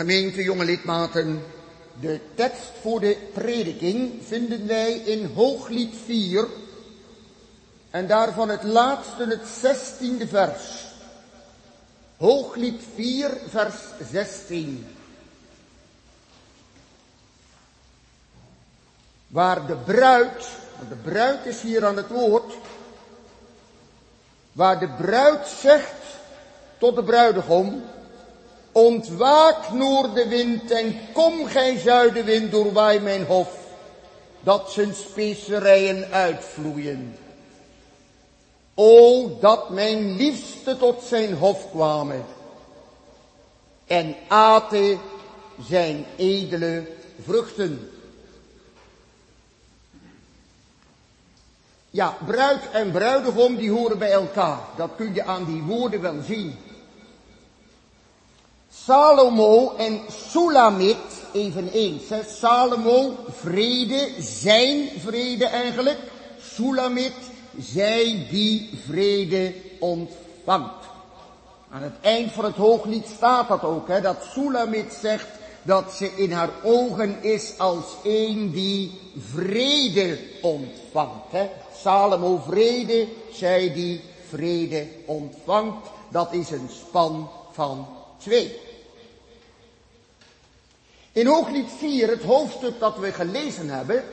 Gemeente, jonge lidmaten, de tekst voor de prediking vinden wij in Hooglied 4 en daarvan het laatste, het zestiende vers. Hooglied 4, vers 16. Waar de bruid, de bruid is hier aan het woord, waar de bruid zegt tot de bruidegom, ontwaak noordenwind en kom gij zuidenwind doorwaai mijn hof, dat zijn specerijen uitvloeien. O, dat mijn liefste tot zijn hof kwamen en ate zijn edele vruchten. Ja, bruid en bruidegom die horen bij elkaar. Dat kun je aan die woorden wel zien. Salomo en Sulamit eveneens. Hè. Salomo, vrede, zijn vrede eigenlijk. Sulamit, zij die vrede ontvangt. Aan het eind van het hooglied staat dat ook, hè, dat Sulamit zegt dat ze in haar ogen is als een die vrede ontvangt. Hè. Salomo vrede, zij die vrede ontvangt. Dat is een span van twee. In Hooglied 4, het hoofdstuk dat we gelezen hebben,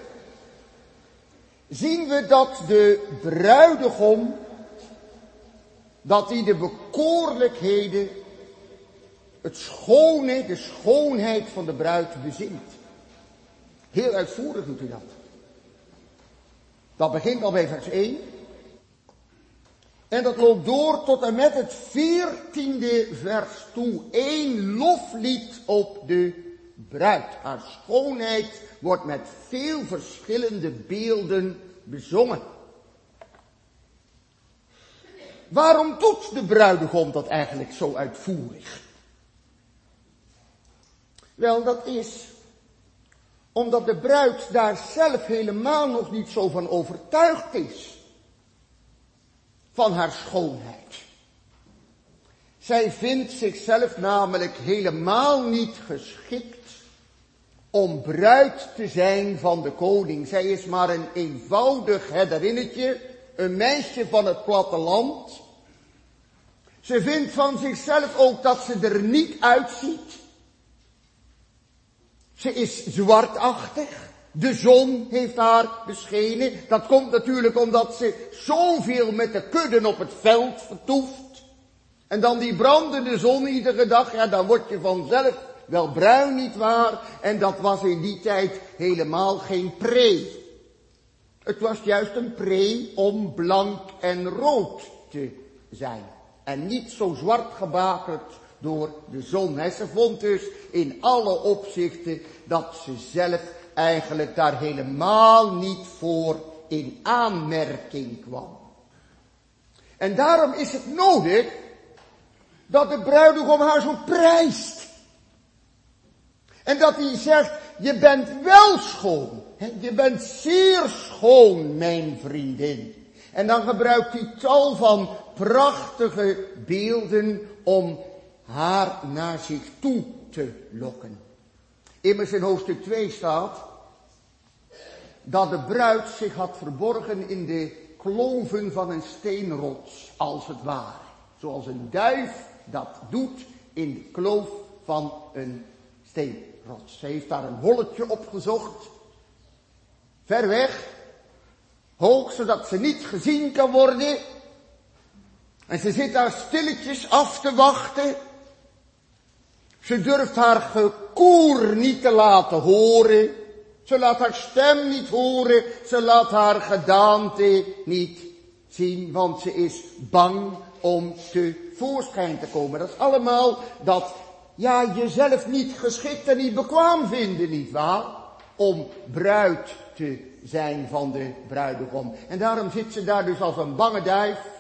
zien we dat de bruidegom, dat hij de bekoorlijkheden, het schone, de schoonheid van de bruid bezingt. Heel uitvoerig doet hij dat. Dat begint al bij vers 1. En dat loopt door tot en met het veertiende vers toe. Eén loflied op de bruid. Haar schoonheid wordt met veel verschillende beelden bezongen. Waarom doet de bruidegom dat eigenlijk zo uitvoerig? Wel, dat is omdat de bruid daar zelf helemaal nog niet zo van overtuigd is. Van haar schoonheid. Zij vindt zichzelf namelijk helemaal niet geschikt om bruid te zijn van de koning. Zij is maar een eenvoudig herderinnetje, een meisje van het platteland. Ze vindt van zichzelf ook dat ze er niet uitziet. Ze is zwartachtig. De zon heeft haar beschenen. Dat komt natuurlijk omdat ze zoveel met de kudden op het veld vertoeft. En dan die brandende zon iedere dag, ja, dan word je vanzelf wel bruin, niet waar? En dat was in die tijd helemaal geen pre. Het was juist een pre om blank en rood te zijn. En niet zo zwart gebakerd door de zon. He, ze vond dus in alle opzichten dat ze zelf eigenlijk daar helemaal niet voor in aanmerking kwam. En daarom is het nodig dat de bruidegom haar zo prijst. En dat hij zegt, je bent wel schoon. Je bent zeer schoon, mijn vriendin. En dan gebruikt hij tal van prachtige beelden om haar naar zich toe te lokken. Immers in hoofdstuk 2 staat dat de bruid zich had verborgen in de kloven van een steenrots, als het ware. Zoals een duif dat doet in de kloof van een steenrots. Ze heeft daar een holletje opgezocht, ver weg, hoog, zodat ze niet gezien kan worden. En ze zit daar stilletjes af te wachten ze durft haar gekoer niet te laten horen. Ze laat haar stem niet horen. Ze laat haar gedaante niet zien, want ze is bang om te voorschijn te komen. Dat is allemaal dat, ja, jezelf niet geschikt en niet bekwaam vinden, niet waar? Om bruid te zijn van de bruidegom. En daarom zit ze daar dus als een bange duif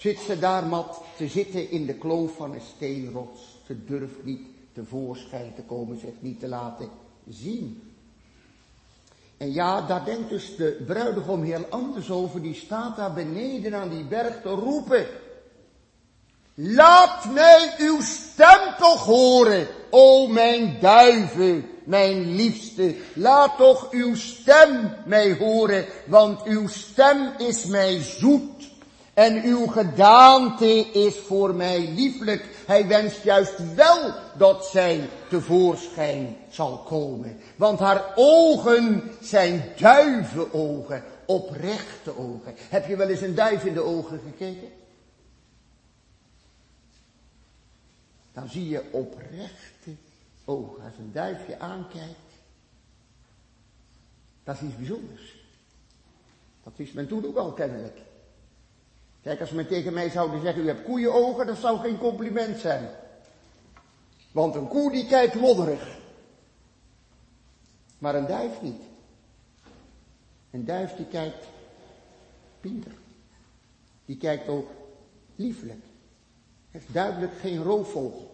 zit ze daar mat te zitten in de kloof van een steenrots. Ze durft niet tevoorschijn te komen, zich niet te laten zien. En ja, daar denkt dus de bruidegom heel anders over. Die staat daar beneden aan die berg te roepen. Laat mij uw stem toch horen, o mijn duiven, mijn liefste. Laat toch uw stem mij horen, want uw stem is mij zoet. En uw gedaante is voor mij lieflijk. Hij wenst juist wel dat zij tevoorschijn zal komen. Want haar ogen zijn duivenogen, oprechte ogen. Heb je wel eens een duif in de ogen gekeken? Dan zie je oprechte ogen. Als een duifje aankijkt, dat is iets bijzonders. Dat is men toen ook al kennelijk. Kijk, als men tegen mij zouden zeggen, u hebt koeienogen, dat zou geen compliment zijn. Want een koe die kijkt lodderig. Maar een duif niet. Een duif die kijkt pinter. Die kijkt ook lieflijk. Het is duidelijk geen roofvogel.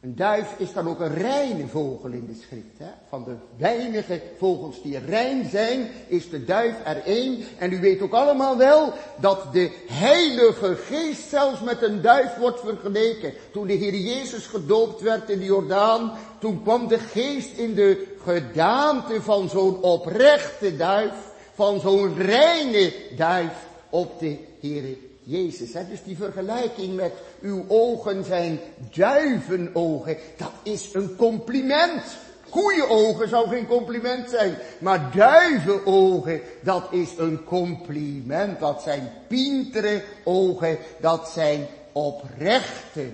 Een duif is dan ook een reine vogel in de schrift. Hè? Van de weinige vogels die rein zijn, is de duif er één. En u weet ook allemaal wel dat de heilige geest zelfs met een duif wordt vergeleken. Toen de Heer Jezus gedoopt werd in de Jordaan, toen kwam de geest in de gedaante van zo'n oprechte duif, van zo'n reine duif op de Heer Jezus. Dus die vergelijking met uw ogen zijn duivenogen, dat is een compliment. Koeienogen zou geen compliment zijn, maar duivenogen, dat is een compliment. Dat zijn pintere ogen, dat zijn oprechte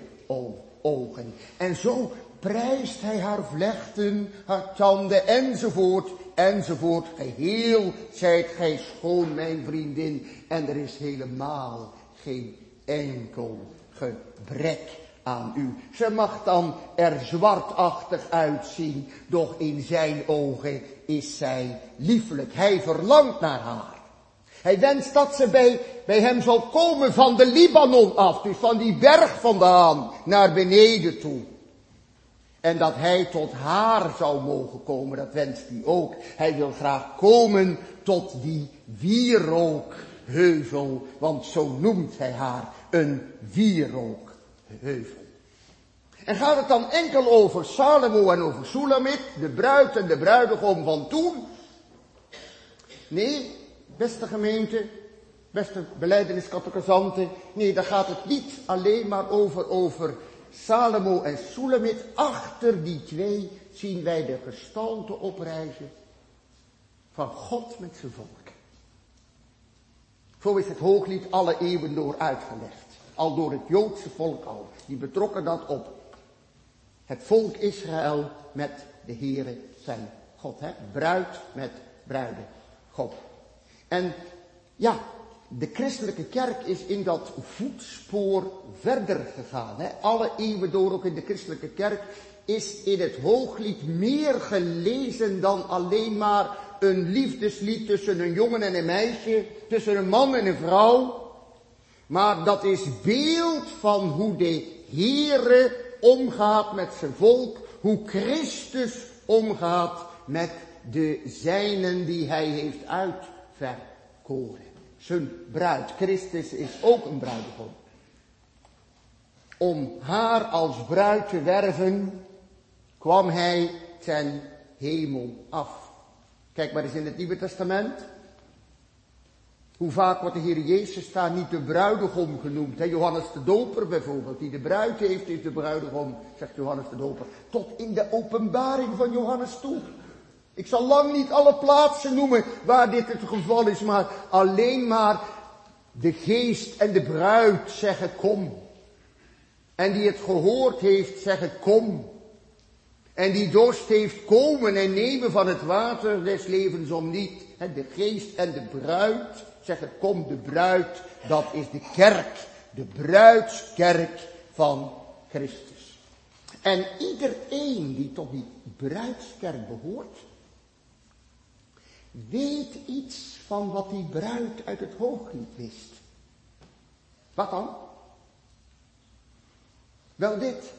ogen. En zo prijst hij haar vlechten, haar tanden enzovoort, enzovoort. Geheel zijt gij schoon, mijn vriendin, en er is helemaal geen enkel gebrek aan u. Ze mag dan er zwartachtig uitzien, doch in zijn ogen is zij liefelijk. Hij verlangt naar haar. Hij wenst dat ze bij, bij hem zal komen van de Libanon af, dus van die berg vandaan naar beneden toe. En dat hij tot haar zou mogen komen, dat wenst hij ook. Hij wil graag komen tot die wierookheuvel, want zo noemt hij haar, een wierookheuvel. En gaat het dan enkel over Salomo en over Sulamit, de bruid en de bruidegom van toen? Nee, beste gemeente, beste beleideniskatechizanten, nee, daar gaat het niet alleen maar over, over Salomo en Sulamit, achter die twee zien wij de gestalte oprijzen van God met zijn volk. Zo is het hooglied alle eeuwen door uitgelegd. Al door het Joodse volk al. Die betrokken dat op het volk Israël met de Heere zijn God. Hè? Bruid met bruiden. God. En ja, de christelijke kerk is in dat voetspoor verder gegaan. Hè? Alle eeuwen door, ook in de christelijke kerk, is in het hooglied meer gelezen dan alleen maar een liefdeslied tussen een jongen en een meisje, tussen een man en een vrouw. Maar dat is beeld van hoe de Heere omgaat met zijn volk, hoe Christus omgaat met de zijnen die hij heeft uitverkoren zijn bruid. Christus is ook een bruidegom. Om haar als bruid te werven, kwam hij ten hemel af. Kijk maar eens in het Nieuwe Testament. Hoe vaak wordt de Heer Jezus daar niet de bruidegom genoemd? Johannes de Doper bijvoorbeeld, die de bruid heeft, is de bruidegom, zegt Johannes de Doper. Tot in de openbaring van Johannes toe. Ik zal lang niet alle plaatsen noemen waar dit het geval is, maar alleen maar de geest en de bruid zeggen kom. En die het gehoord heeft zeggen kom. En die dorst heeft komen en nemen van het water des levens om niet. De geest en de bruid zeggen kom de bruid, dat is de kerk. De bruidskerk van Christus. En iedereen die tot die bruidskerk behoort, weet iets van wat die bruid uit het hooglied wist. Wat dan? Wel dit.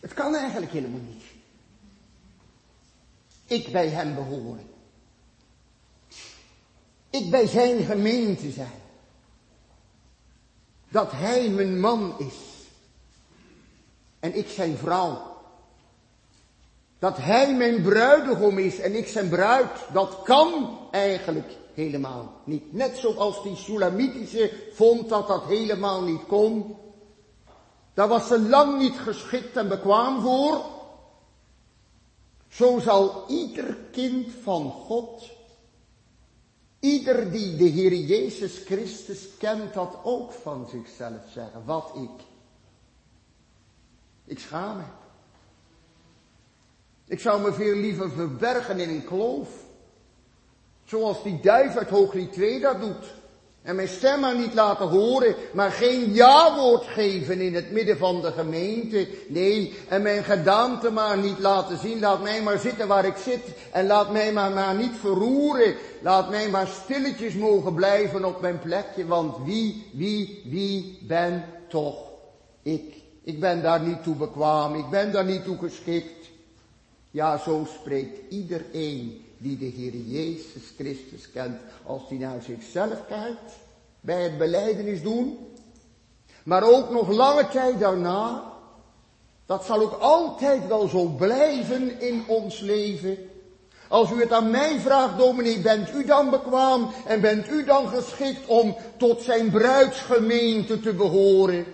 Het kan eigenlijk helemaal niet. Ik bij hem behoren. Ik bij zijn gemeente zijn. dat hij mijn man is. En ik zijn vrouw. Dat hij mijn bruidegom is en ik zijn bruid. Dat kan eigenlijk helemaal niet. Net zoals die Sulamitische vond dat dat helemaal niet kon. Daar was ze lang niet geschikt en bekwaam voor. Zo zal ieder kind van God, ieder die de Heer Jezus Christus kent, dat ook van zichzelf zeggen. Wat ik. Ik schaam me. Ik zou me veel liever verbergen in een kloof. Zoals die duif uit Hooglied 2 dat doet. En mijn stem maar niet laten horen, maar geen ja-woord geven in het midden van de gemeente. Nee, en mijn gedaante maar niet laten zien. Laat mij maar zitten waar ik zit. En laat mij maar, maar niet verroeren. Laat mij maar stilletjes mogen blijven op mijn plekje. Want wie, wie, wie ben toch ik? Ik ben daar niet toe bekwaam. Ik ben daar niet toe geschikt. Ja, zo spreekt iedereen die de Heer Jezus Christus kent, als hij naar zichzelf kijkt, bij het beleidenis doen, maar ook nog lange tijd daarna, dat zal ook altijd wel zo blijven in ons leven. Als u het aan mij vraagt, dominee, bent u dan bekwaam en bent u dan geschikt om tot zijn bruidsgemeente te behoren?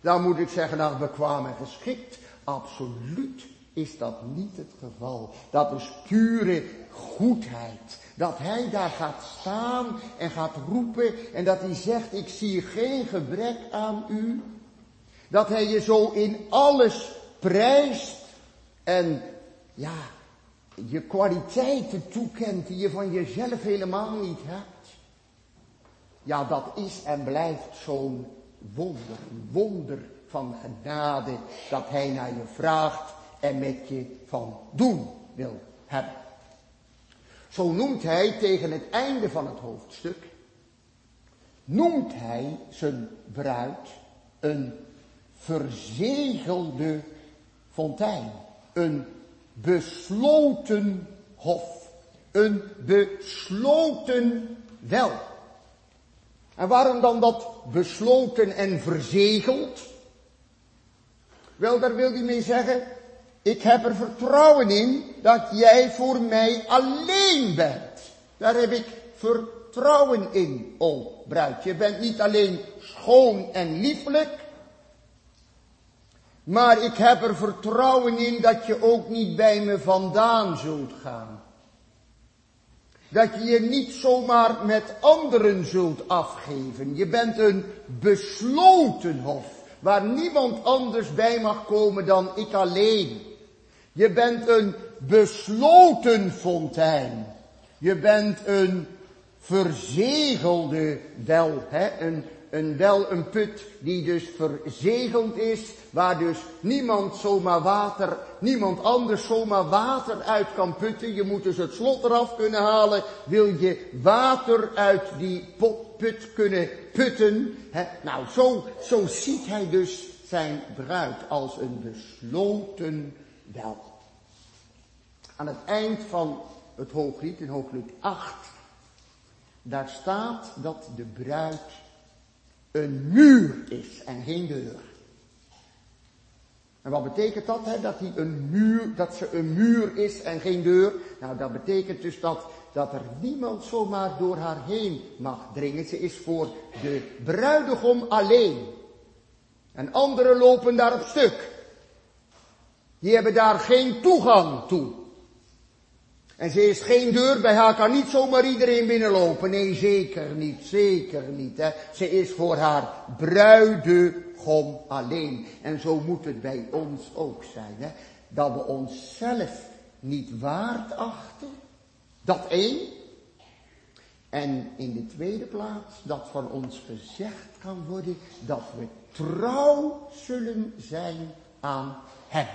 Dan moet ik zeggen, nou bekwaam en geschikt, absoluut is dat niet het geval. Dat is pure goedheid. Dat hij daar gaat staan en gaat roepen en dat hij zegt, ik zie geen gebrek aan u. Dat hij je zo in alles prijst en ja, je kwaliteiten toekent die je van jezelf helemaal niet hebt. Ja, dat is en blijft zo'n wonder, wonder van genade dat hij naar je vraagt en met je van doen wil hebben. Zo noemt hij tegen het einde van het hoofdstuk, noemt hij zijn bruid een verzegelde fontein, een besloten hof, een besloten wel. En waarom dan dat besloten en verzegeld? Wel, daar wil hij mee zeggen, ik heb er vertrouwen in dat jij voor mij alleen bent. Daar heb ik vertrouwen in, o bruid. Je bent niet alleen schoon en lieflijk, maar ik heb er vertrouwen in dat je ook niet bij me vandaan zult gaan. Dat je je niet zomaar met anderen zult afgeven. Je bent een besloten hof, waar niemand anders bij mag komen dan ik alleen. Je bent een besloten fontein. Je bent een verzegelde wel, hè? Een, een wel, een put die dus verzegeld is, waar dus niemand zomaar water, niemand anders zomaar water uit kan putten. Je moet dus het slot eraf kunnen halen, wil je water uit die put kunnen putten. Hè? Nou, zo, zo ziet hij dus zijn bruid als een besloten wel. Aan het eind van het hooglied, in hooglied 8, daar staat dat de bruid een muur is en geen deur. En wat betekent dat, hè? Dat, die een muur, dat ze een muur is en geen deur? Nou, dat betekent dus dat, dat er niemand zomaar door haar heen mag dringen. Ze is voor de bruidegom alleen. En anderen lopen daar op stuk. Die hebben daar geen toegang toe. En ze is geen deur, bij haar kan niet zomaar iedereen binnenlopen. Nee, zeker niet, zeker niet. Hè. Ze is voor haar bruidegom alleen. En zo moet het bij ons ook zijn. Hè. Dat we onszelf niet waard achten. Dat één. En in de tweede plaats dat van ons gezegd kan worden dat we trouw zullen zijn aan Hem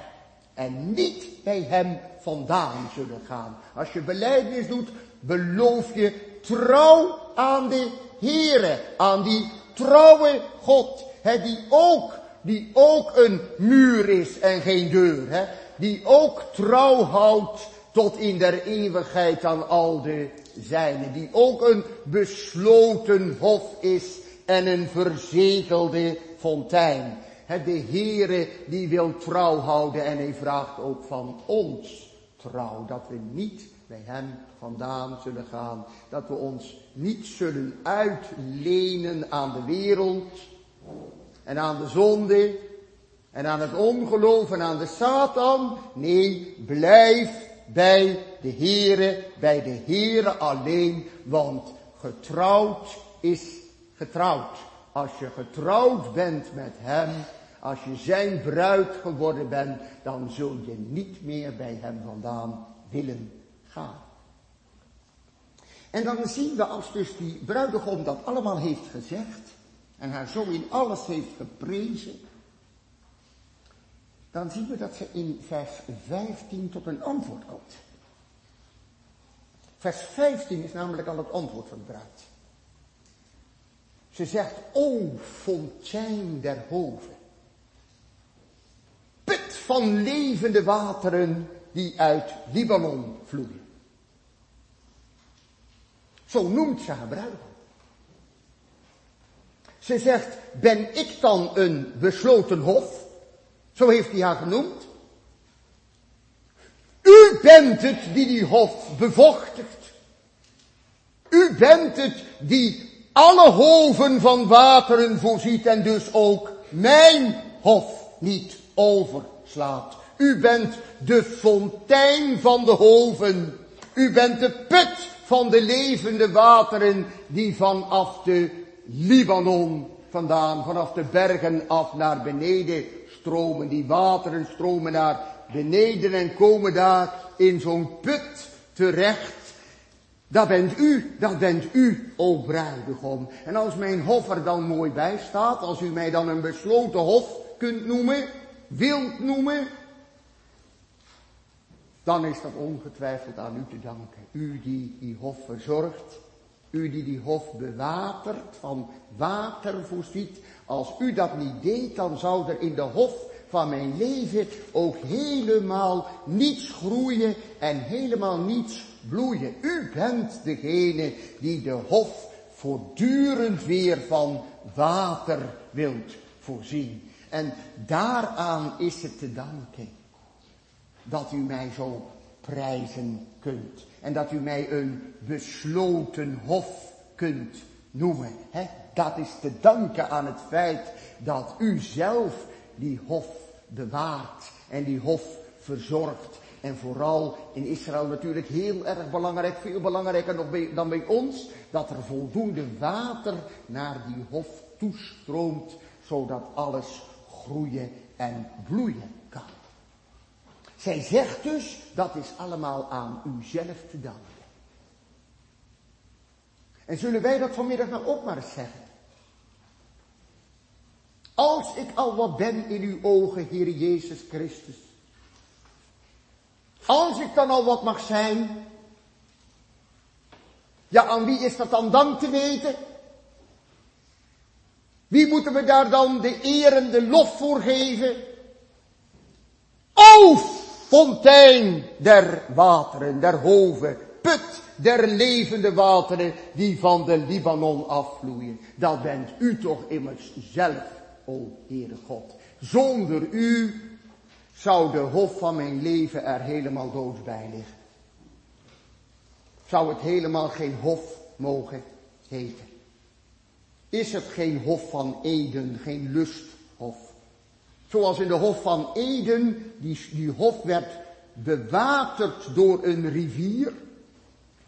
en niet bij hem vandaan zullen gaan. Als je beleidnis doet, beloof je trouw aan de Heere, aan die trouwe God, hè, die ook, die ook een muur is en geen deur, hè, die ook trouw houdt tot in der eeuwigheid aan al de zijnen, die ook een besloten hof is en een verzegelde fontein. De Heere die wil trouw houden en hij vraagt ook van ons trouw. Dat we niet bij hem vandaan zullen gaan. Dat we ons niet zullen uitlenen aan de wereld en aan de zonde en aan het ongeloof en aan de Satan. Nee, blijf bij de Heere, bij de Heere alleen, want getrouwd is getrouwd. Als je getrouwd bent met Hem, als je zijn bruid geworden bent, dan zul je niet meer bij Hem vandaan willen gaan. En dan zien we als dus die bruidegom dat allemaal heeft gezegd en haar zo in alles heeft geprezen, dan zien we dat ze in vers 15 tot een antwoord komt. Vers 15 is namelijk al het antwoord van de bruid. Ze zegt, o fontein der hoven, put van levende wateren die uit Libanon vloeien. Zo noemt ze haar bruidegom. Ze zegt, ben ik dan een besloten hof? Zo heeft hij haar genoemd. U bent het die die hof bevochtigt. U bent het die alle hoven van wateren voorziet en dus ook mijn hof niet overslaat. U bent de fontein van de hoven. U bent de put van de levende wateren die vanaf de Libanon vandaan, vanaf de bergen af naar beneden stromen. Die wateren stromen naar beneden en komen daar in zo'n put terecht. Dat bent u, dat bent u, o bruidegom. En als mijn hof er dan mooi bij staat, als u mij dan een besloten hof kunt noemen, wilt noemen, dan is dat ongetwijfeld aan u te danken. U die die hof verzorgt, u die die hof bewatert, van water voorziet. Als u dat niet deed, dan zou er in de hof van mijn leven ook helemaal niets groeien en helemaal niets bloeien. U bent degene die de hof voortdurend weer van water wilt voorzien. En daaraan is het te danken dat u mij zo prijzen kunt. En dat u mij een besloten hof kunt noemen. Dat is te danken aan het feit dat u zelf die hof bewaart en die hof verzorgt. En vooral in Israël natuurlijk heel erg belangrijk, veel belangrijker dan bij ons, dat er voldoende water naar die hof toestroomt, zodat alles groeien en bloeien kan. Zij zegt dus, dat is allemaal aan u zelf te danken. En zullen wij dat vanmiddag nou ook maar eens zeggen? Als ik al wat ben in uw ogen, Heer Jezus Christus. Als ik dan al wat mag zijn. Ja, aan wie is dat dan dank te weten? Wie moeten we daar dan de eer en de lof voor geven? O fontein der wateren, der hoven, put der levende wateren die van de Libanon afvloeien. Dat bent u toch immers zelf o Heere God. Zonder u zou de hof van mijn leven er helemaal dood bij liggen. Zou het helemaal geen hof mogen heten. Is het geen hof van Eden, geen lusthof. Zoals in de hof van Eden, die, die hof werd bewaterd door een rivier.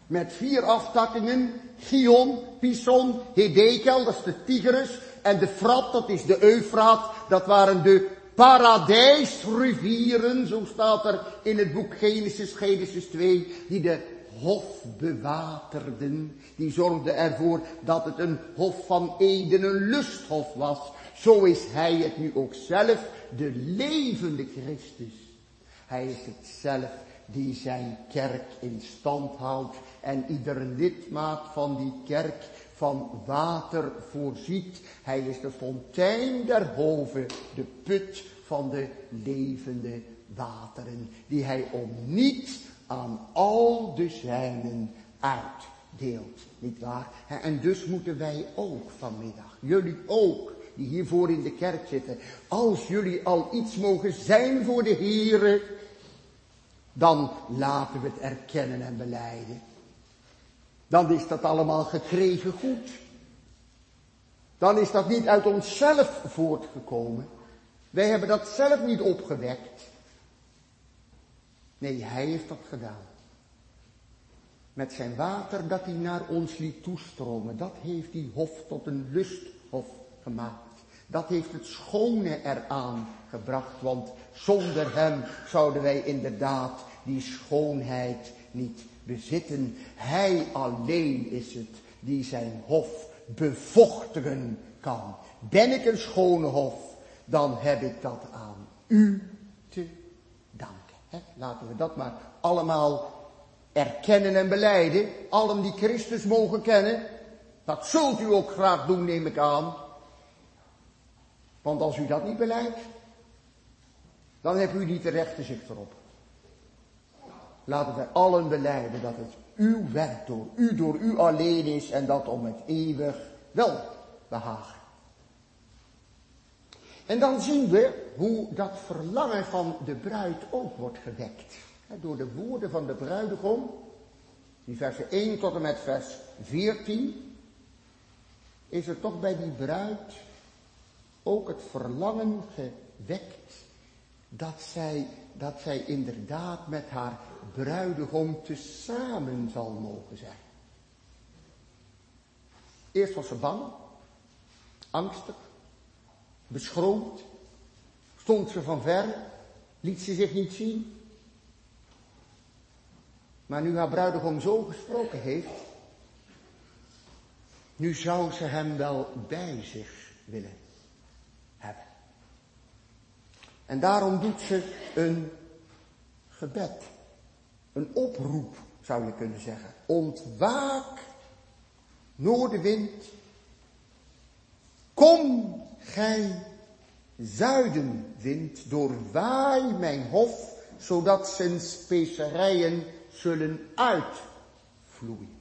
Met vier aftakkingen, Gion, Pison, Hedekel, dat is de Tigris, en de Frat, dat is de Eufraat, dat waren de paradijsrivieren, zo staat er in het boek Genesis, Genesis 2, die de hof bewaterden. Die zorgden ervoor dat het een hof van Eden, een lusthof was. Zo is hij het nu ook zelf, de levende Christus. Hij is het zelf die zijn kerk in stand houdt en ieder lidmaat van die kerk van water voorziet. Hij is de fontein der hoven, de put van de levende wateren, die hij om niet aan al de zijnen deelt. Niet waar? En dus moeten wij ook vanmiddag, jullie ook, die hiervoor in de kerk zitten, als jullie al iets mogen zijn voor de Here, dan laten we het erkennen en beleiden. Dan is dat allemaal gekregen goed. Dan is dat niet uit onszelf voortgekomen. Wij hebben dat zelf niet opgewekt. Nee, hij heeft dat gedaan. Met zijn water dat hij naar ons liet toestromen. Dat heeft die hof tot een lusthof gemaakt. Dat heeft het schone eraan gebracht. Want zonder hem zouden wij inderdaad die schoonheid niet bezitten. Hij alleen is het die zijn hof bevochtigen kan. Ben ik een schone hof, dan heb ik dat aan u te danken. laten we dat maar allemaal erkennen en beleiden. Allen die Christus mogen kennen. Dat zult u ook graag doen, neem ik aan. Want als u dat niet beleidt, dan hebt u niet de rechte zicht erop. Laten wij allen beleiden dat het uw werk door u, door u alleen is en dat om het eeuwig wel behagen. En dan zien we hoe dat verlangen van de bruid ook wordt gewekt. Door de woorden van de bruidegom, die versen 1 tot en met vers 14, is er toch bij die bruid ook het verlangen gewekt dat zij, dat zij inderdaad met haar bruidegom tezamen zal mogen zijn. Eerst was ze bang, angstig, beschroomd, stond ze van ver, liet ze zich niet zien. Maar nu haar bruidegom zo gesproken heeft, nu zou ze hem wel bij zich willen hebben. En daarom doet ze een gebed. Een oproep, zou je kunnen zeggen. Ontwaak, noordenwind. Kom, gij zuidenwind, doorwaai mijn hof, zodat zijn specerijen zullen uitvloeien.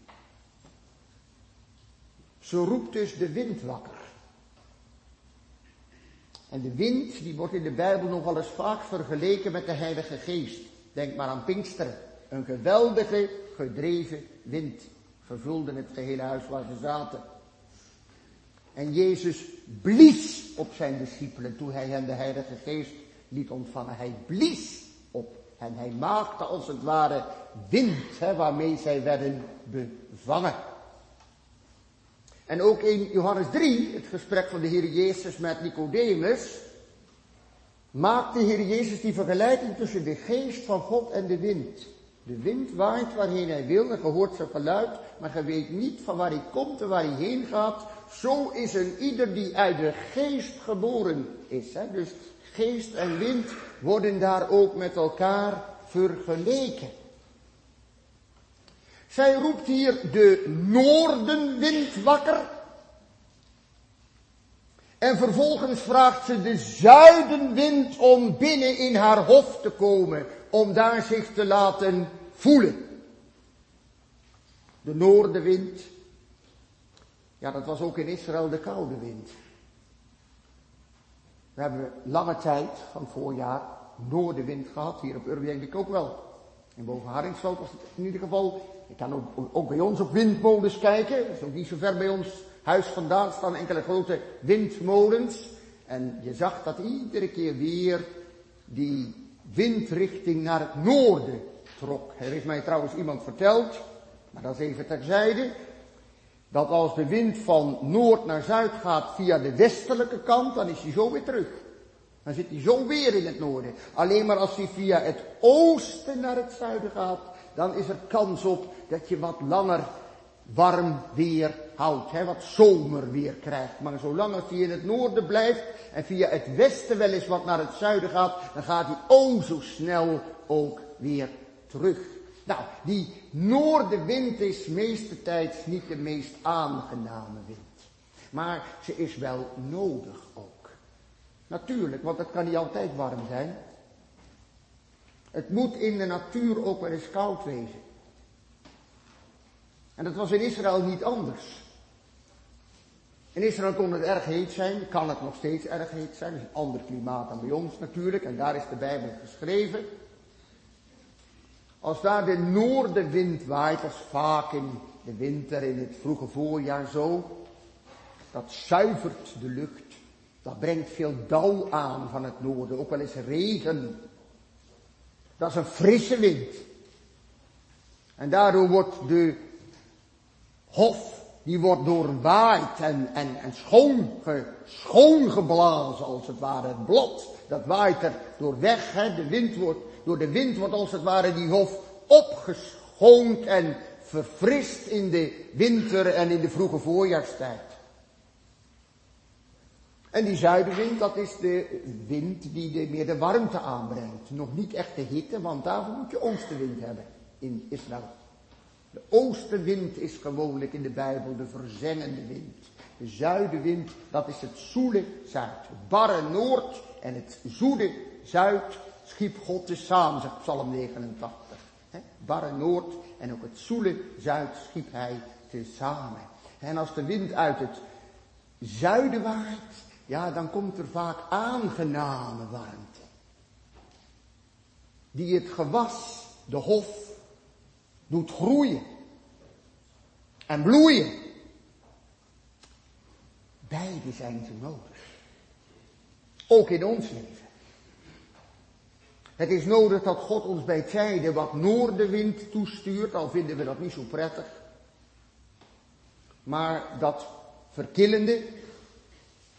Zo roept dus de wind wakker. En de wind, die wordt in de Bijbel nogal eens vaak vergeleken met de Heilige Geest. Denk maar aan Pinksteren. Een geweldige, gedreven wind vervulde het gehele huis waar ze zaten. En Jezus blies op zijn discipelen toen hij hen de Heilige Geest liet ontvangen. Hij blies op hen. Hij maakte als het ware wind hè, waarmee zij werden bevangen. En ook in Johannes 3, het gesprek van de Heer Jezus met Nicodemus, maakt de Heer Jezus die vergelijking tussen de geest van God en de wind. De wind waait waarheen hij wil en je hoort zijn geluid, maar je weet niet van waar hij komt en waar hij heen gaat. Zo is een ieder die uit de geest geboren is. Hè? Dus geest en wind worden daar ook met elkaar vergeleken. Zij roept hier de noordenwind wakker. En vervolgens vraagt ze de zuidenwind om binnen in haar hof te komen, om daar zich te laten voelen. De noordenwind, ja dat was ook in Israël de koude wind. We hebben lange tijd van voorjaar noordenwind gehad, hier op Urbi denk ik ook wel. En boven Haringsveld was het in ieder geval, ik kan ook, ook bij ons op windmolens kijken, dat is ook niet zo ver bij ons huis vandaan staan enkele grote windmolens. En je zag dat iedere keer weer die windrichting naar het noorden trok. Er is mij trouwens iemand verteld, maar dat is even terzijde, dat als de wind van noord naar zuid gaat via de westelijke kant, dan is hij zo weer terug. Dan zit hij zo weer in het noorden. Alleen maar als hij via het oosten naar het zuiden gaat, dan is er kans op dat je wat langer warm weer houdt, hè, wat zomerweer krijgt. Maar zolang het via het noorden blijft en via het westen wel eens wat naar het zuiden gaat, dan gaat hij o zo snel ook weer terug. Nou, die noordenwind is meeste niet de meest aangename wind. Maar ze is wel nodig ook. Natuurlijk, want het kan niet altijd warm zijn. Het moet in de natuur ook wel eens koud wezen. En dat was in Israël niet anders. In Israël kon het erg heet zijn, kan het nog steeds erg heet zijn. Het is een ander klimaat dan bij ons natuurlijk, en daar is de Bijbel geschreven. Als daar de noordenwind waait, als vaak in de winter, in het vroege voorjaar zo, dat zuivert de lucht. Dat brengt veel dauw aan van het noorden, ook wel eens regen. Dat is een frisse wind. En daardoor wordt de hof, die wordt doorwaaid en, en, en schoon, schoongeblazen als het ware. Het blad, dat waait er door weg. Hè. De wind wordt, door de wind wordt als het ware die hof opgeschoond en verfrist in de winter en in de vroege voorjaarstijd. En die zuidenwind, dat is de wind die meer de warmte aanbrengt. Nog niet echt de hitte, want daarvoor moet je oostenwind hebben in Israël. De oostenwind is gewoonlijk in de Bijbel de verzengende wind. De zuidenwind, dat is het zoele zuid. Het barre noord en het zoede zuid schiep God tezamen, zegt Psalm 89. barre noord en ook het zoele zuid schiep hij tezamen. En als de wind uit het zuiden waait, ja, dan komt er vaak aangename warmte. Die het gewas, de hof, doet groeien. En bloeien. Beide zijn ze nodig. Ook in ons leven. Het is nodig dat God ons bij tijden wat noordenwind toestuurt, al vinden we dat niet zo prettig. Maar dat verkillende,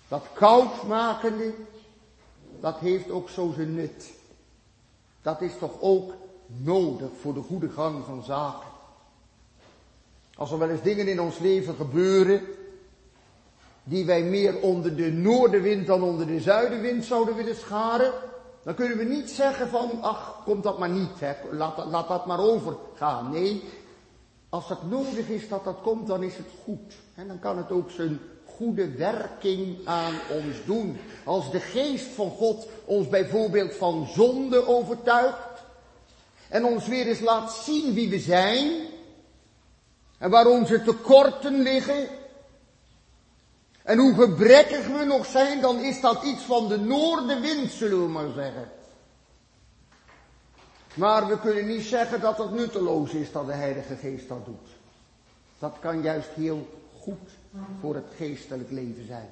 dat koudmakende, dat heeft ook zo zijn nut. Dat is toch ook nodig voor de goede gang van zaken. Als er wel eens dingen in ons leven gebeuren, die wij meer onder de noordenwind dan onder de zuidenwind zouden willen scharen, dan kunnen we niet zeggen van, ach, komt dat maar niet, hè. Laat, laat dat maar overgaan. Nee, als het nodig is dat dat komt, dan is het goed. En dan kan het ook zijn goede werking aan ons doen. Als de geest van God ons bijvoorbeeld van zonde overtuigt en ons weer eens laat zien wie we zijn en waar onze tekorten liggen en hoe gebrekkig we nog zijn, dan is dat iets van de noordenwind, zullen we maar zeggen. Maar we kunnen niet zeggen dat het nutteloos is dat de Heilige Geest dat doet. Dat kan juist heel goed voor het geestelijk leven zijn.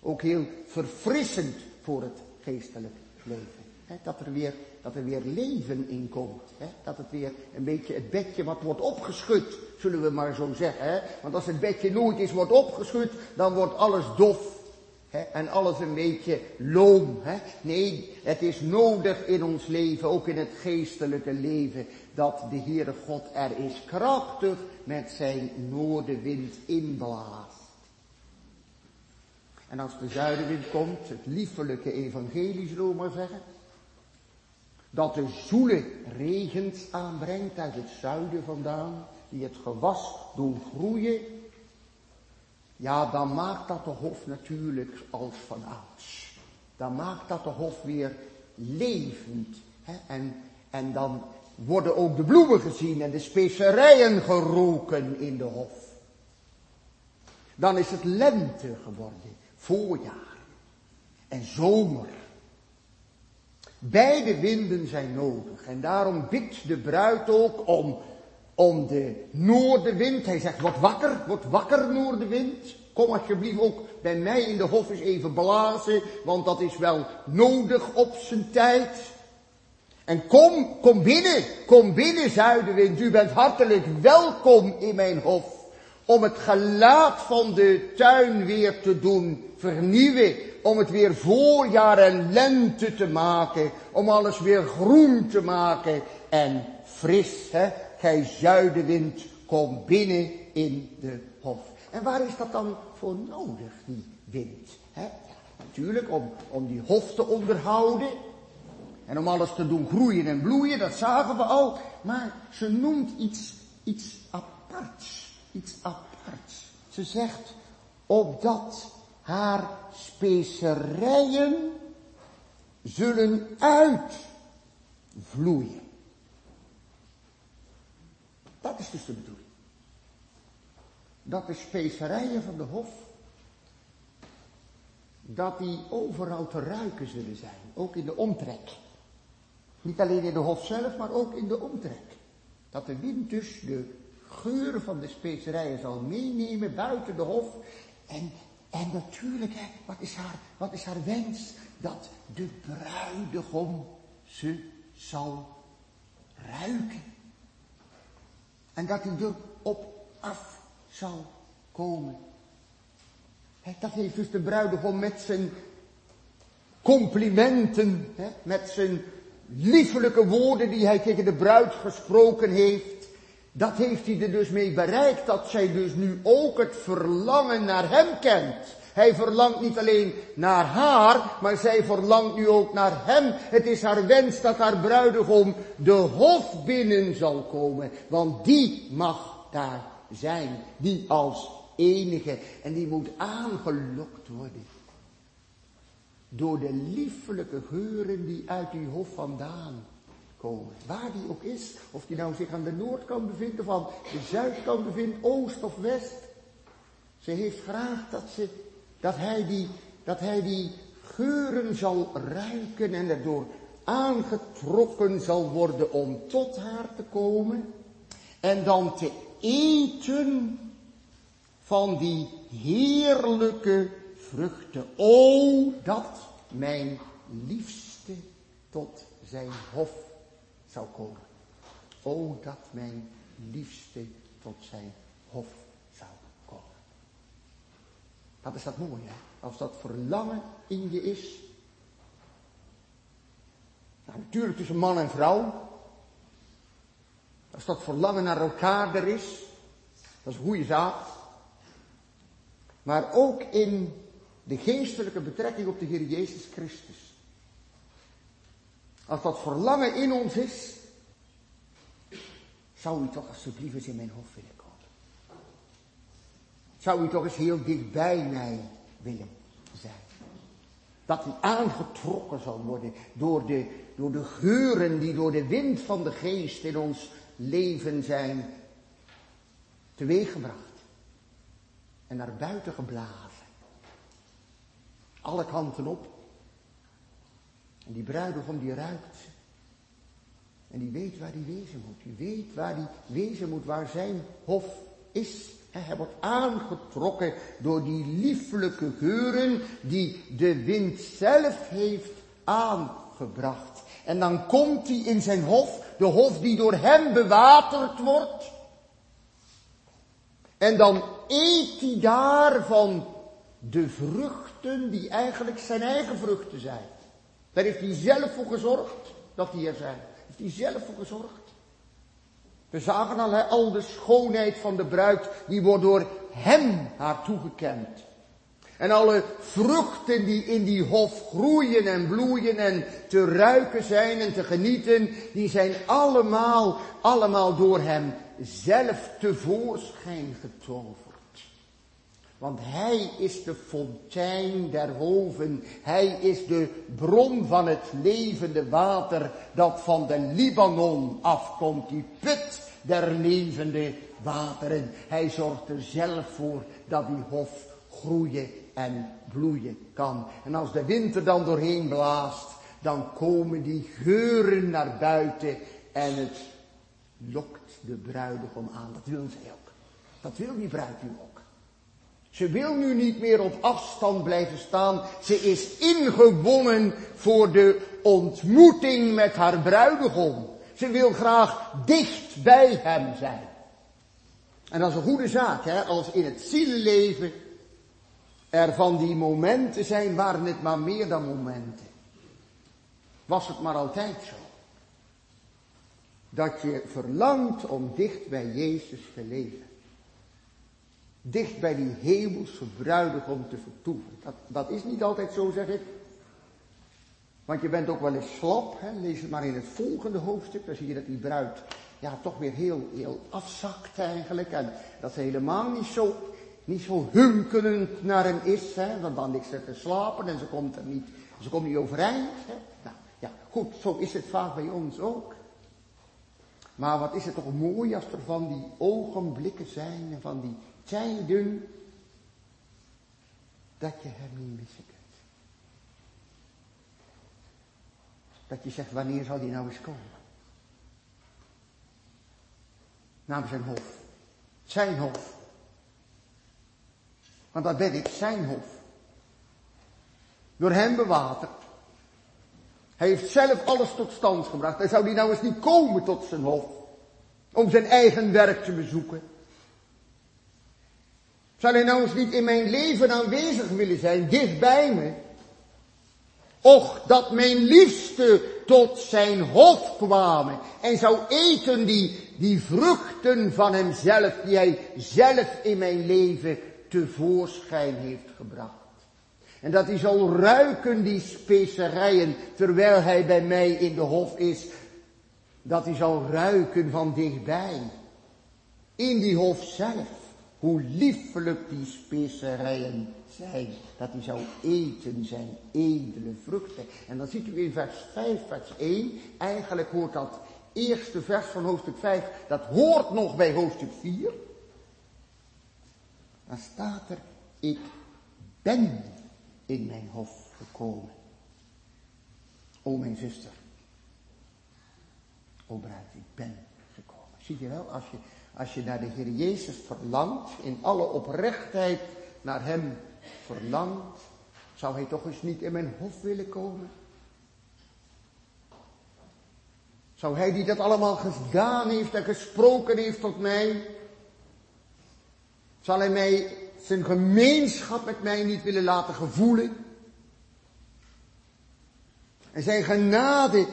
Ook heel verfrissend voor het geestelijk leven. dat, er weer, dat er weer leven in komt. dat het weer een beetje het bedje wat wordt opgeschud, zullen we maar zo zeggen. Want als het bedje nooit eens wordt opgeschud, dan wordt alles dof. en alles een beetje loom. Nee, het is nodig in ons leven, ook in het geestelijke leven, dat de Heere God er is krachtig met zijn noordenwind inblaast. En als de zuidenwind komt, het liefelijke evangelie zullen we maar zeggen, dat de zoele regens aanbrengt uit het zuiden vandaan, die het gewas doen groeien, ja, dan maakt dat de hof natuurlijk als van ouds. Dan maakt dat de hof weer levend. Hè? En, en dan worden ook de bloemen gezien en de specerijen geroken in de hof. Dan is het lente geworden, voorjaar en zomer. Beide winden zijn nodig en daarom bidt de bruid ook om, om de noordenwind. Hij zegt, word wakker, word wakker noordenwind. Kom alsjeblieft ook bij mij in de hof eens even blazen, want dat is wel nodig op zijn tijd. En kom, kom binnen, kom binnen zuidenwind, u bent hartelijk welkom in mijn hof. Om het gelaat van de tuin weer te doen vernieuwen. Om het weer voorjaar en lente te maken. Om alles weer groen te maken en fris. Hè? Gij zuidenwind, kom binnen in de hof. En waar is dat dan voor nodig, die wind? Hè? natuurlijk om, om die hof te onderhouden. En om alles te doen groeien en bloeien, dat zagen we al. Maar ze noemt iets, iets aparts. Iets aparts. Ze zegt, opdat haar specerijen zullen uitvloeien. Dat is dus de bedoeling. dat de specerijen van de hof, dat die overal te ruiken zullen zijn, ook in de omtrek. Niet alleen in de hof zelf, maar ook in de omtrek. Dat de wind dus de geur van de specerijen zal meenemen buiten de hof. En, en natuurlijk, hè, wat, is haar, wat is haar wens? Dat de bruidegom ze zal ruiken. En dat hij erop af zal komen. Dat heeft dus de bruidegom met zijn complimenten, met zijn liefelijke woorden die hij tegen de bruid gesproken heeft. Dat heeft hij er dus mee bereikt, dat zij dus nu ook het verlangen naar hem kent. Hij verlangt niet alleen naar haar, maar zij verlangt nu ook naar hem. Het is haar wens dat haar bruidegom de hof binnen zal komen, want die mag daar zijn, die als enige. En die moet aangelokt worden door de liefelijke geuren die uit die hof vandaan Waar die ook is, of die nou zich aan de noordkant bevindt of aan de zuidkant bevindt, oost of west. Ze heeft graag dat, ze, dat, hij die, dat hij die geuren zal ruiken en erdoor aangetrokken zal worden om tot haar te komen. En dan te eten van die heerlijke vruchten. O, dat mijn liefste tot zijn hof zou komen. O, dat mijn liefste tot zijn hof zou komen. Wat is dat mooi, hè? Als dat verlangen in je is. Nou, natuurlijk tussen man en vrouw. Als dat verlangen naar elkaar er is. Dat is een goede zaak. Maar ook in de geestelijke betrekking op de Heer Jezus Christus. Als dat verlangen in ons is, zou u toch alsjeblieft eens in mijn hof willen komen. Zou u toch eens heel dicht bij mij willen zijn. Dat u aangetrokken zal worden door de, door de geuren die door de wind van de geest in ons leven zijn teweeggebracht. En naar buiten geblazen. Alle kanten op. En die bruidegom die ruikt. En die weet waar die wezen moet. Die weet waar die wezen moet, waar zijn hof is. Hij wordt aangetrokken door die lieflijke geuren die de wind zelf heeft aangebracht. En dan komt hij in zijn hof, de hof die door hem bewaterd wordt. En dan eet hij daar van de vruchten die eigenlijk zijn eigen vruchten zijn. Daar heeft hij zelf voor gezorgd dat die er zijn. Heeft hij zelf voor gezorgd. We zagen al, al de schoonheid van de bruid, die wordt door hem haar toegekend. En alle vruchten die in die hof groeien en bloeien en te ruiken zijn en te genieten, die zijn allemaal, allemaal door hem zelf tevoorschijn getoverd. Want hij is de fontein der hoven. Hij is de bron van het levende water dat van de Libanon afkomt. Die put der levende wateren. Hij zorgt er zelf voor dat die hof groeien en bloeien kan. En als de winter dan doorheen blaast, dan komen die geuren naar buiten en het lokt de bruidegom aan. Dat wil zij ook. Dat wil die bruid ook. Ze wil nu niet meer op afstand blijven staan. Ze is ingewonnen voor de ontmoeting met haar bruidegom. Ze wil graag dicht bij hem zijn. En dat is een goede zaak, hè, als in het zielenleven er van die momenten zijn, waren het maar meer dan momenten. Was het maar altijd zo. Dat je verlangt om dicht bij Jezus te leven dicht bij die hemelse bruidegom te vertoeven. Dat, dat is niet altijd zo, zeg ik. Want je bent ook wel eens slap, hè? lees het maar in het volgende hoofdstuk, dan zie je dat die bruid ja, toch weer heel, heel afzakt eigenlijk. En dat ze helemaal niet zo, niet zo hunkerend naar hem is, hè? want dan ligt ze te slapen en ze komt er niet, ze komt niet overeind. Hè? Nou, ja, goed, zo is het vaak bij ons ook. Maar wat is het toch mooi als er van die ogenblikken zijn en van die tijden dat je hem niet missen kunt. Dat je zegt, wanneer zal die nou eens komen? Namens zijn hof. Zijn hof. Want dat ben ik, zijn hof. Door hem bewaterd. Hij heeft zelf alles tot stand gebracht. Hij zou die nou eens niet komen tot zijn hof. Om zijn eigen werk te bezoeken. Zou hij nou eens niet in mijn leven aanwezig willen zijn, dicht bij me? Och, dat mijn liefste tot zijn hof kwamen en zou eten die, die vruchten van hemzelf, die hij zelf in mijn leven tevoorschijn heeft gebracht. En dat hij zal ruiken die specerijen terwijl hij bij mij in de hof is. Dat hij zal ruiken van dichtbij. In die hof zelf. Hoe liefelijk die specerijen zijn. Dat hij zou eten zijn edele vruchten. En dan ziet u in vers 5, vers 1. Eigenlijk hoort dat eerste vers van hoofdstuk 5. Dat hoort nog bij hoofdstuk 4. Dan staat er. Ik ben in mijn hof gekomen. O mijn zuster. O bruid, ik ben gekomen. Zie je wel, als je, als je naar de Heer Jezus verlangt, in alle oprechtheid naar Hem verlangt, zou Hij toch eens niet in mijn hof willen komen? Zou Hij die dat allemaal gedaan heeft en gesproken heeft tot mij, zal Hij mij zijn gemeenschap met mij niet willen laten gevoelen. En zijn genade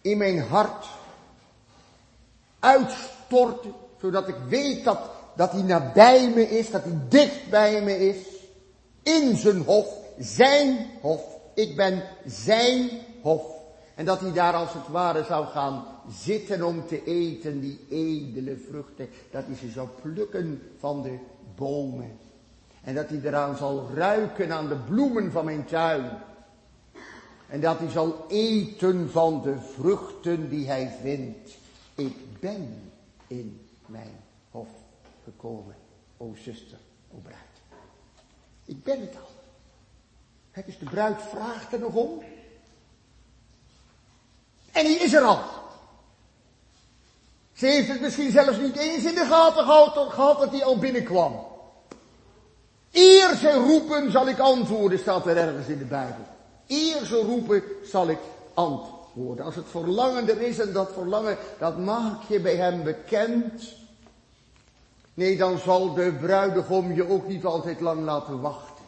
in mijn hart uitstorten, zodat ik weet dat, dat hij nabij me is, dat hij dicht bij me is. In zijn hof, zijn hof. Ik ben zijn hof. En dat hij daar als het ware zou gaan zitten om te eten, die edele vruchten. Dat hij ze zou plukken van de bomen. En dat hij eraan zal ruiken aan de bloemen van mijn tuin. En dat hij zal eten van de vruchten die hij vindt. Ik ben in mijn hof gekomen, o zuster, o bruid. Ik ben het al. Het is de bruid vraagt er nog om. En hij is er al. Ze heeft het misschien zelfs niet eens in de gaten gehad dat hij al binnenkwam. Eer ze roepen zal ik antwoorden, staat er ergens in de Bijbel. Eer ze roepen zal ik antwoorden. Als het verlangen er is en dat verlangen, dat maak je bij hem bekend. Nee, dan zal de bruidegom je ook niet altijd lang laten wachten.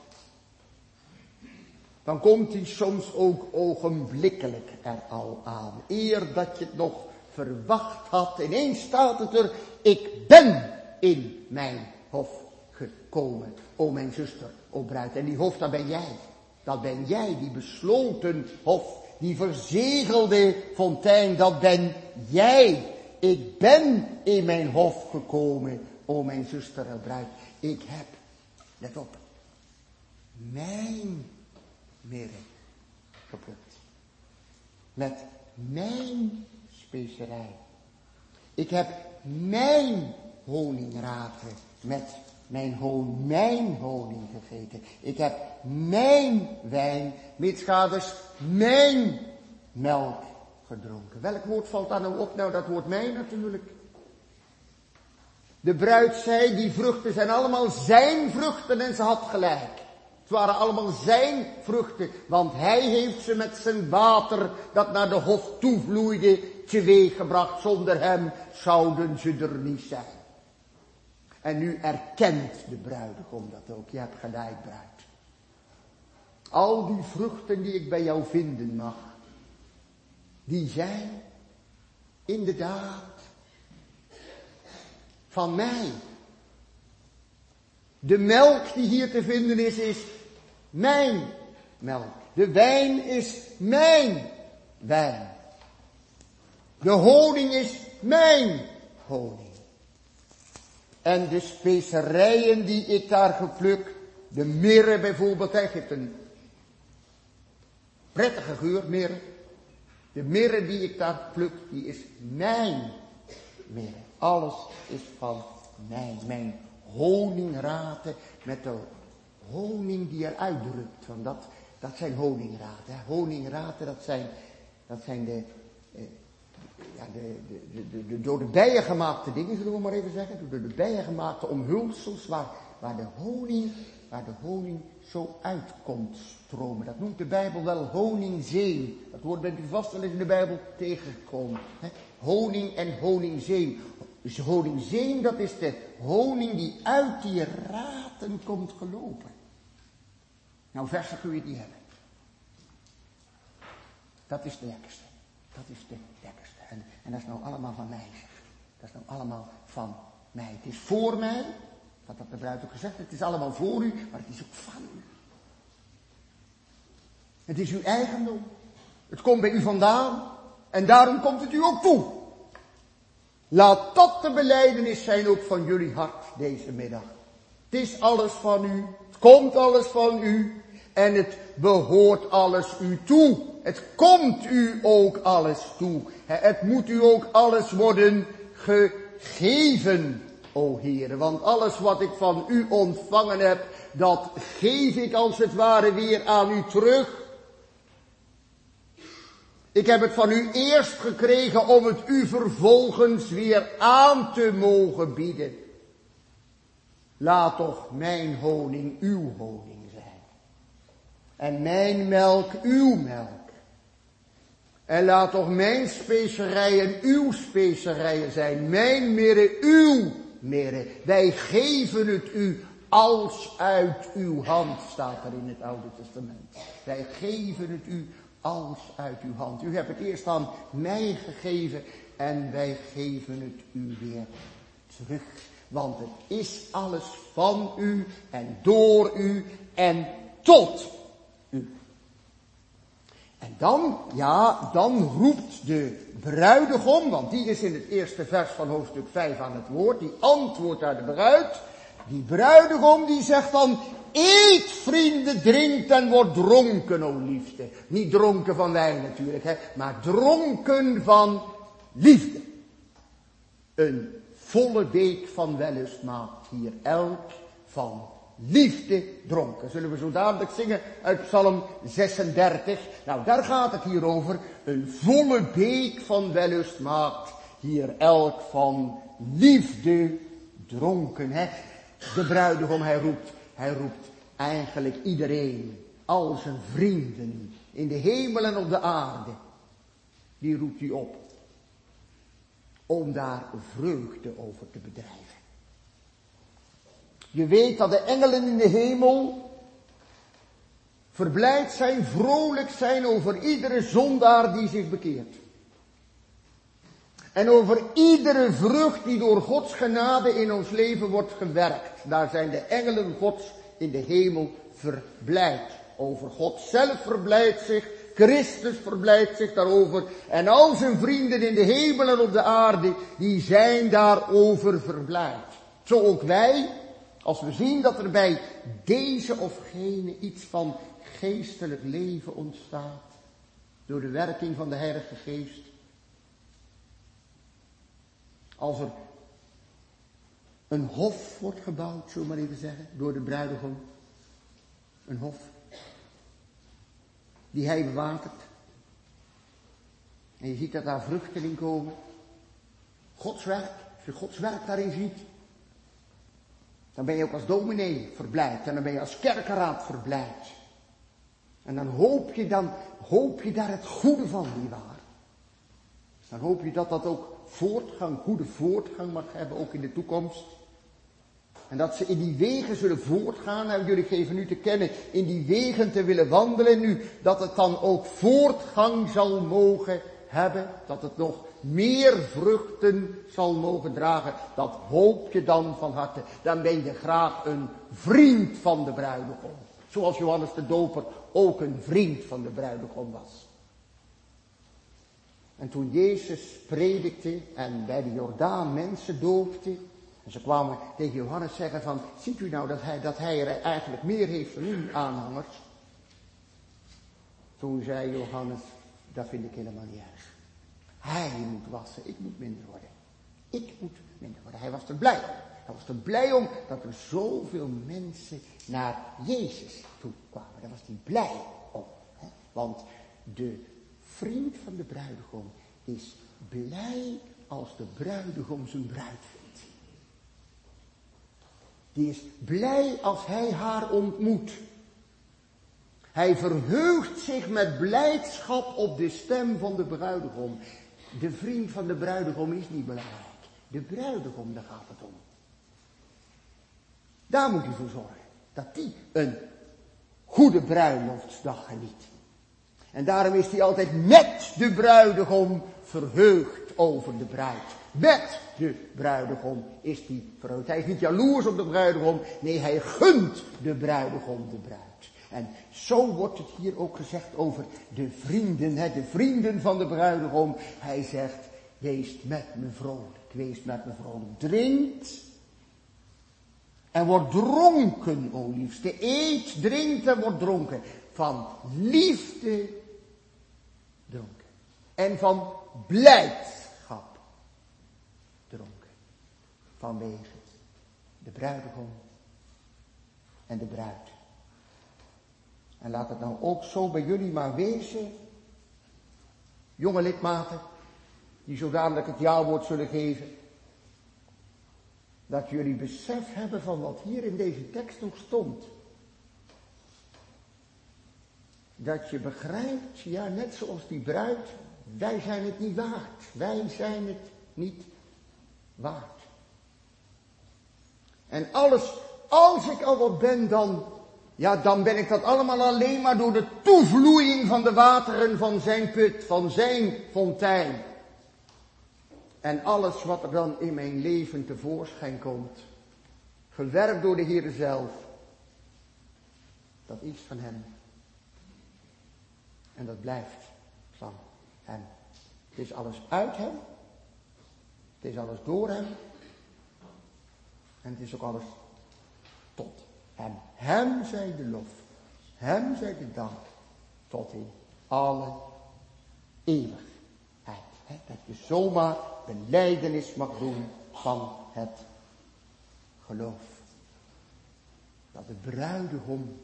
Dan komt hij soms ook ogenblikkelijk er al aan. Eer dat je het nog verwacht had. Ineens staat het er, ik ben in mijn hof gekomen. O mijn zuster, o bruid. En die hof, dat ben jij. Dat ben jij, die besloten hof. Die verzegelde fontein, dat ben jij. Ik ben in mijn hof gekomen, o mijn zuster en bruid. Ik heb, let op, mijn mirre geplukt. Met mijn specerij. Ik heb mijn honingraten met mijn hoon, mijn honing gegeten. Ik heb mijn wijn, mitschaders, mijn melk gedronken. Welk woord valt daar nou op? Nou, dat woord mijn natuurlijk. De bruid zei, die vruchten zijn allemaal zijn vruchten en ze had gelijk. Het waren allemaal zijn vruchten, want hij heeft ze met zijn water dat naar de hof toevloeide teweeggebracht. Zonder hem zouden ze er niet zijn. En nu erkent de bruidegom dat ook. Je hebt gelijk, bruid. Al die vruchten die ik bij jou vinden mag, die zijn inderdaad van mij. De melk die hier te vinden is, is mijn melk. De wijn is mijn wijn. De honing is mijn honing. En de specerijen die ik daar gepluk, de mirre bijvoorbeeld, geeft een prettige geur, mirre. De mirre die ik daar pluk, die is mijn mirre. Alles is van mij, mijn honingraten met de honing die eruit drupt. Want dat, dat zijn honingraten. Honingraten, dat zijn, dat zijn de, de, de, de, door de bijen gemaakte dingen, zullen we maar even zeggen. Door de bijen gemaakte omhulsels waar, waar de honing, waar de honing zo uitkomt stromen. Dat noemt de Bijbel wel honingzee. Dat woord bent u vast wel eens in de Bijbel tegengekomen. Hè? Honing en honingzee. Dus honingzee, dat is de honing die uit die raten komt gelopen. Nou, verser kun je die hebben. Dat is de lekkerste. Dat is de. En, dat is nou allemaal van mij. Dat is nou allemaal van mij. Het is voor mij, dat had de bruid ook gezegd, het is allemaal voor u, maar het is ook van u. Het is uw eigendom. Het komt bij u vandaan en daarom komt het u ook toe. Laat dat de beleidenis zijn ook van jullie hart deze middag. Het is alles van u, het komt alles van u en het behoort alles u toe. Het komt u ook alles toe. Het moet u ook alles worden gegeven, o Heer. Want alles wat ik van u ontvangen heb, dat geef ik als het ware weer aan u terug. Ik heb het van u eerst gekregen om het u vervolgens weer aan te mogen bieden. Laat toch mijn honing uw honing zijn. En mijn melk uw melk. En laat toch mijn specerijen uw specerijen zijn. Mijn mirre uw mirre. Wij geven het u als uit uw hand, staat er in het Oude Testament. Wij geven het u als uit uw hand. U hebt het eerst aan mij gegeven en wij geven het u weer terug. Want het is alles van u en door u en tot. En dan, ja, dan roept de bruidegom, want die is in het eerste vers van hoofdstuk 5 aan het woord, die antwoordt aan de bruid. Die bruidegom die zegt dan, eet vrienden, drinkt en wordt dronken, o liefde. Niet dronken van wijn natuurlijk, hè, maar dronken van liefde. Een volle beek van wellust maakt hier elk van liefde dronken. Zullen we zo dadelijk zingen uit Psalm 36. Nou, daar gaat het hier over. Een volle beek van wellust maakt hier elk van liefde dronken. Hè? De bruidegom, hij roept, hij roept eigenlijk iedereen, al zijn vrienden, in de hemel en op de aarde. Die roept hij op. Om daar vreugde over te bedrijven. Je weet dat de engelen in de hemel verblijd zijn, vrolijk zijn over iedere zondaar die zich bekeert. En over iedere vrucht die door Gods genade in ons leven wordt gewerkt. Daar zijn de engelen Gods in de hemel verblijd. Over God zelf verblijdt zich, Christus verblijdt zich daarover. En al zijn vrienden in de hemel en op de aarde, die zijn daarover verblijd. Zo ook wij, als we zien dat er bij deze of gene iets van geestelijk leven ontstaat. Door de werking van de Heilige Geest. Als er een hof wordt gebouwd, zullen maar even zeggen, door de bruidegom. Een hof. Die hij bewatert. En je ziet dat daar vruchten in komen. Gods werk. Als je Gods werk daarin ziet. Dan ben je ook als dominee verblijd. En dan ben je als kerkenraad verblijd. En dan hoop je, dan hoop je daar het goede van, waar. Dan hoop je dat dat ook voortgang, goede voortgang mag hebben, ook in de toekomst. En dat ze in die wegen zullen voortgaan. En jullie geven nu te kennen in die wegen te willen wandelen nu. Dat het dan ook voortgang zal mogen hebben. Dat het nog meer vruchten zal mogen dragen. Dat hoop je dan van harte. Dan ben je graag een vriend van de bruidegom. Zoals Johannes de Doper ook een vriend van de bruidegom was. En toen Jezus predikte en bij de Jordaan mensen doopte, en ze kwamen tegen Johannes zeggen van, ziet u nou dat hij, dat hij er eigenlijk meer heeft dan u aanhangers? Toen zei Johannes, dat vind ik helemaal niet erg. Hij moet wassen, ik moet minder worden. Ik moet minder worden. Hij was er blij Hij was er blij om dat er zoveel mensen naar Jezus toe kwamen. Daar was hij blij om. Hè? Want de vriend van de bruidegom is blij als de bruidegom zijn bruid vindt. Die is blij als hij haar ontmoet. Hij verheugt zich met blijdschap op de stem van de bruidegom. De vriend van de bruidegom is niet belangrijk. De bruidegom, daar gaat het om. Daar moet hij voor zorgen. Dat die een goede bruiloftsdag geniet. En daarom is hij altijd met de bruidegom verheugd over de bruid. Met de bruidegom is hij verheugd. Hij is niet jaloers op de bruidegom. Nee, hij gunt de bruidegom de bruid. En zo wordt het hier ook gezegd over de vrienden, hè, de vrienden van de bruidegom. Hij zegt, wees met me vrolijk, wees met me vrolijk. Drinkt en wordt dronken, o liefste. Eet, drinkt en wordt dronken. Van liefde dronken. En van blijdschap dronken. Vanwege de bruidegom en de bruid. En laat het nou ook zo bij jullie maar wezen. Jonge lidmaten, die zo dadelijk het jaarwoord zullen geven. Dat jullie besef hebben van wat hier in deze tekst nog stond. Dat je begrijpt, ja net zoals die bruid, wij zijn het niet waard. Wij zijn het niet waard. En alles, als ik al wat ben, dan ja, dan ben ik dat allemaal alleen maar door de toevloeiing van de wateren van zijn put, van zijn fontein. En alles wat er dan in mijn leven tevoorschijn komt, verwerkt door de Heer zelf, dat is van Hem. En dat blijft van Hem. Het is alles uit Hem. Het is alles door Hem. En het is ook alles tot en hem zij de lof, hem zij de dank, tot in alle eeuwigheid. Dat je zomaar beleidenis mag doen van het geloof. Dat de bruidegom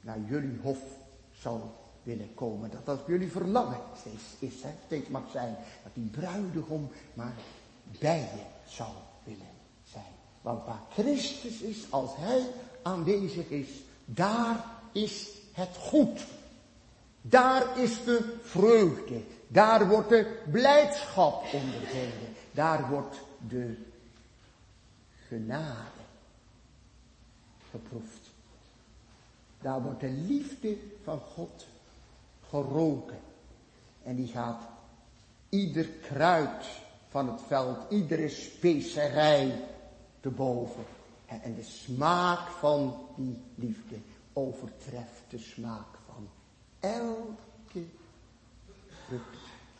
naar jullie hof zal willen komen. Dat dat jullie verlangen steeds is, hè, steeds mag zijn. Dat die bruidegom maar bij je zal willen zijn. Want waar Christus is, als hij aanwezig is, daar is het goed. Daar is de vreugde. Daar wordt de blijdschap ondervonden. Daar wordt de genade geproefd. Daar wordt de liefde van God geroken. En die gaat ieder kruid van het veld, iedere specerij te boven. En de smaak van die liefde overtreft de smaak van elke vrucht.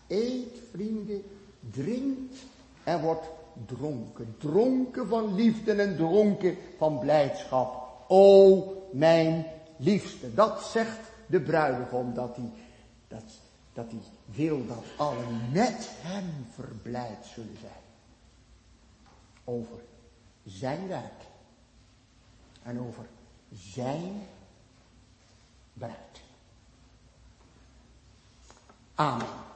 Eet, vrienden, drinkt en wordt dronken. Dronken van liefde en dronken van blijdschap. O mijn liefste. Dat zegt de bruidegom dat hij, dat, dat hij wil dat allen met hem verblijd zullen zijn. Over zijn werk en over zijn bruid. Amen.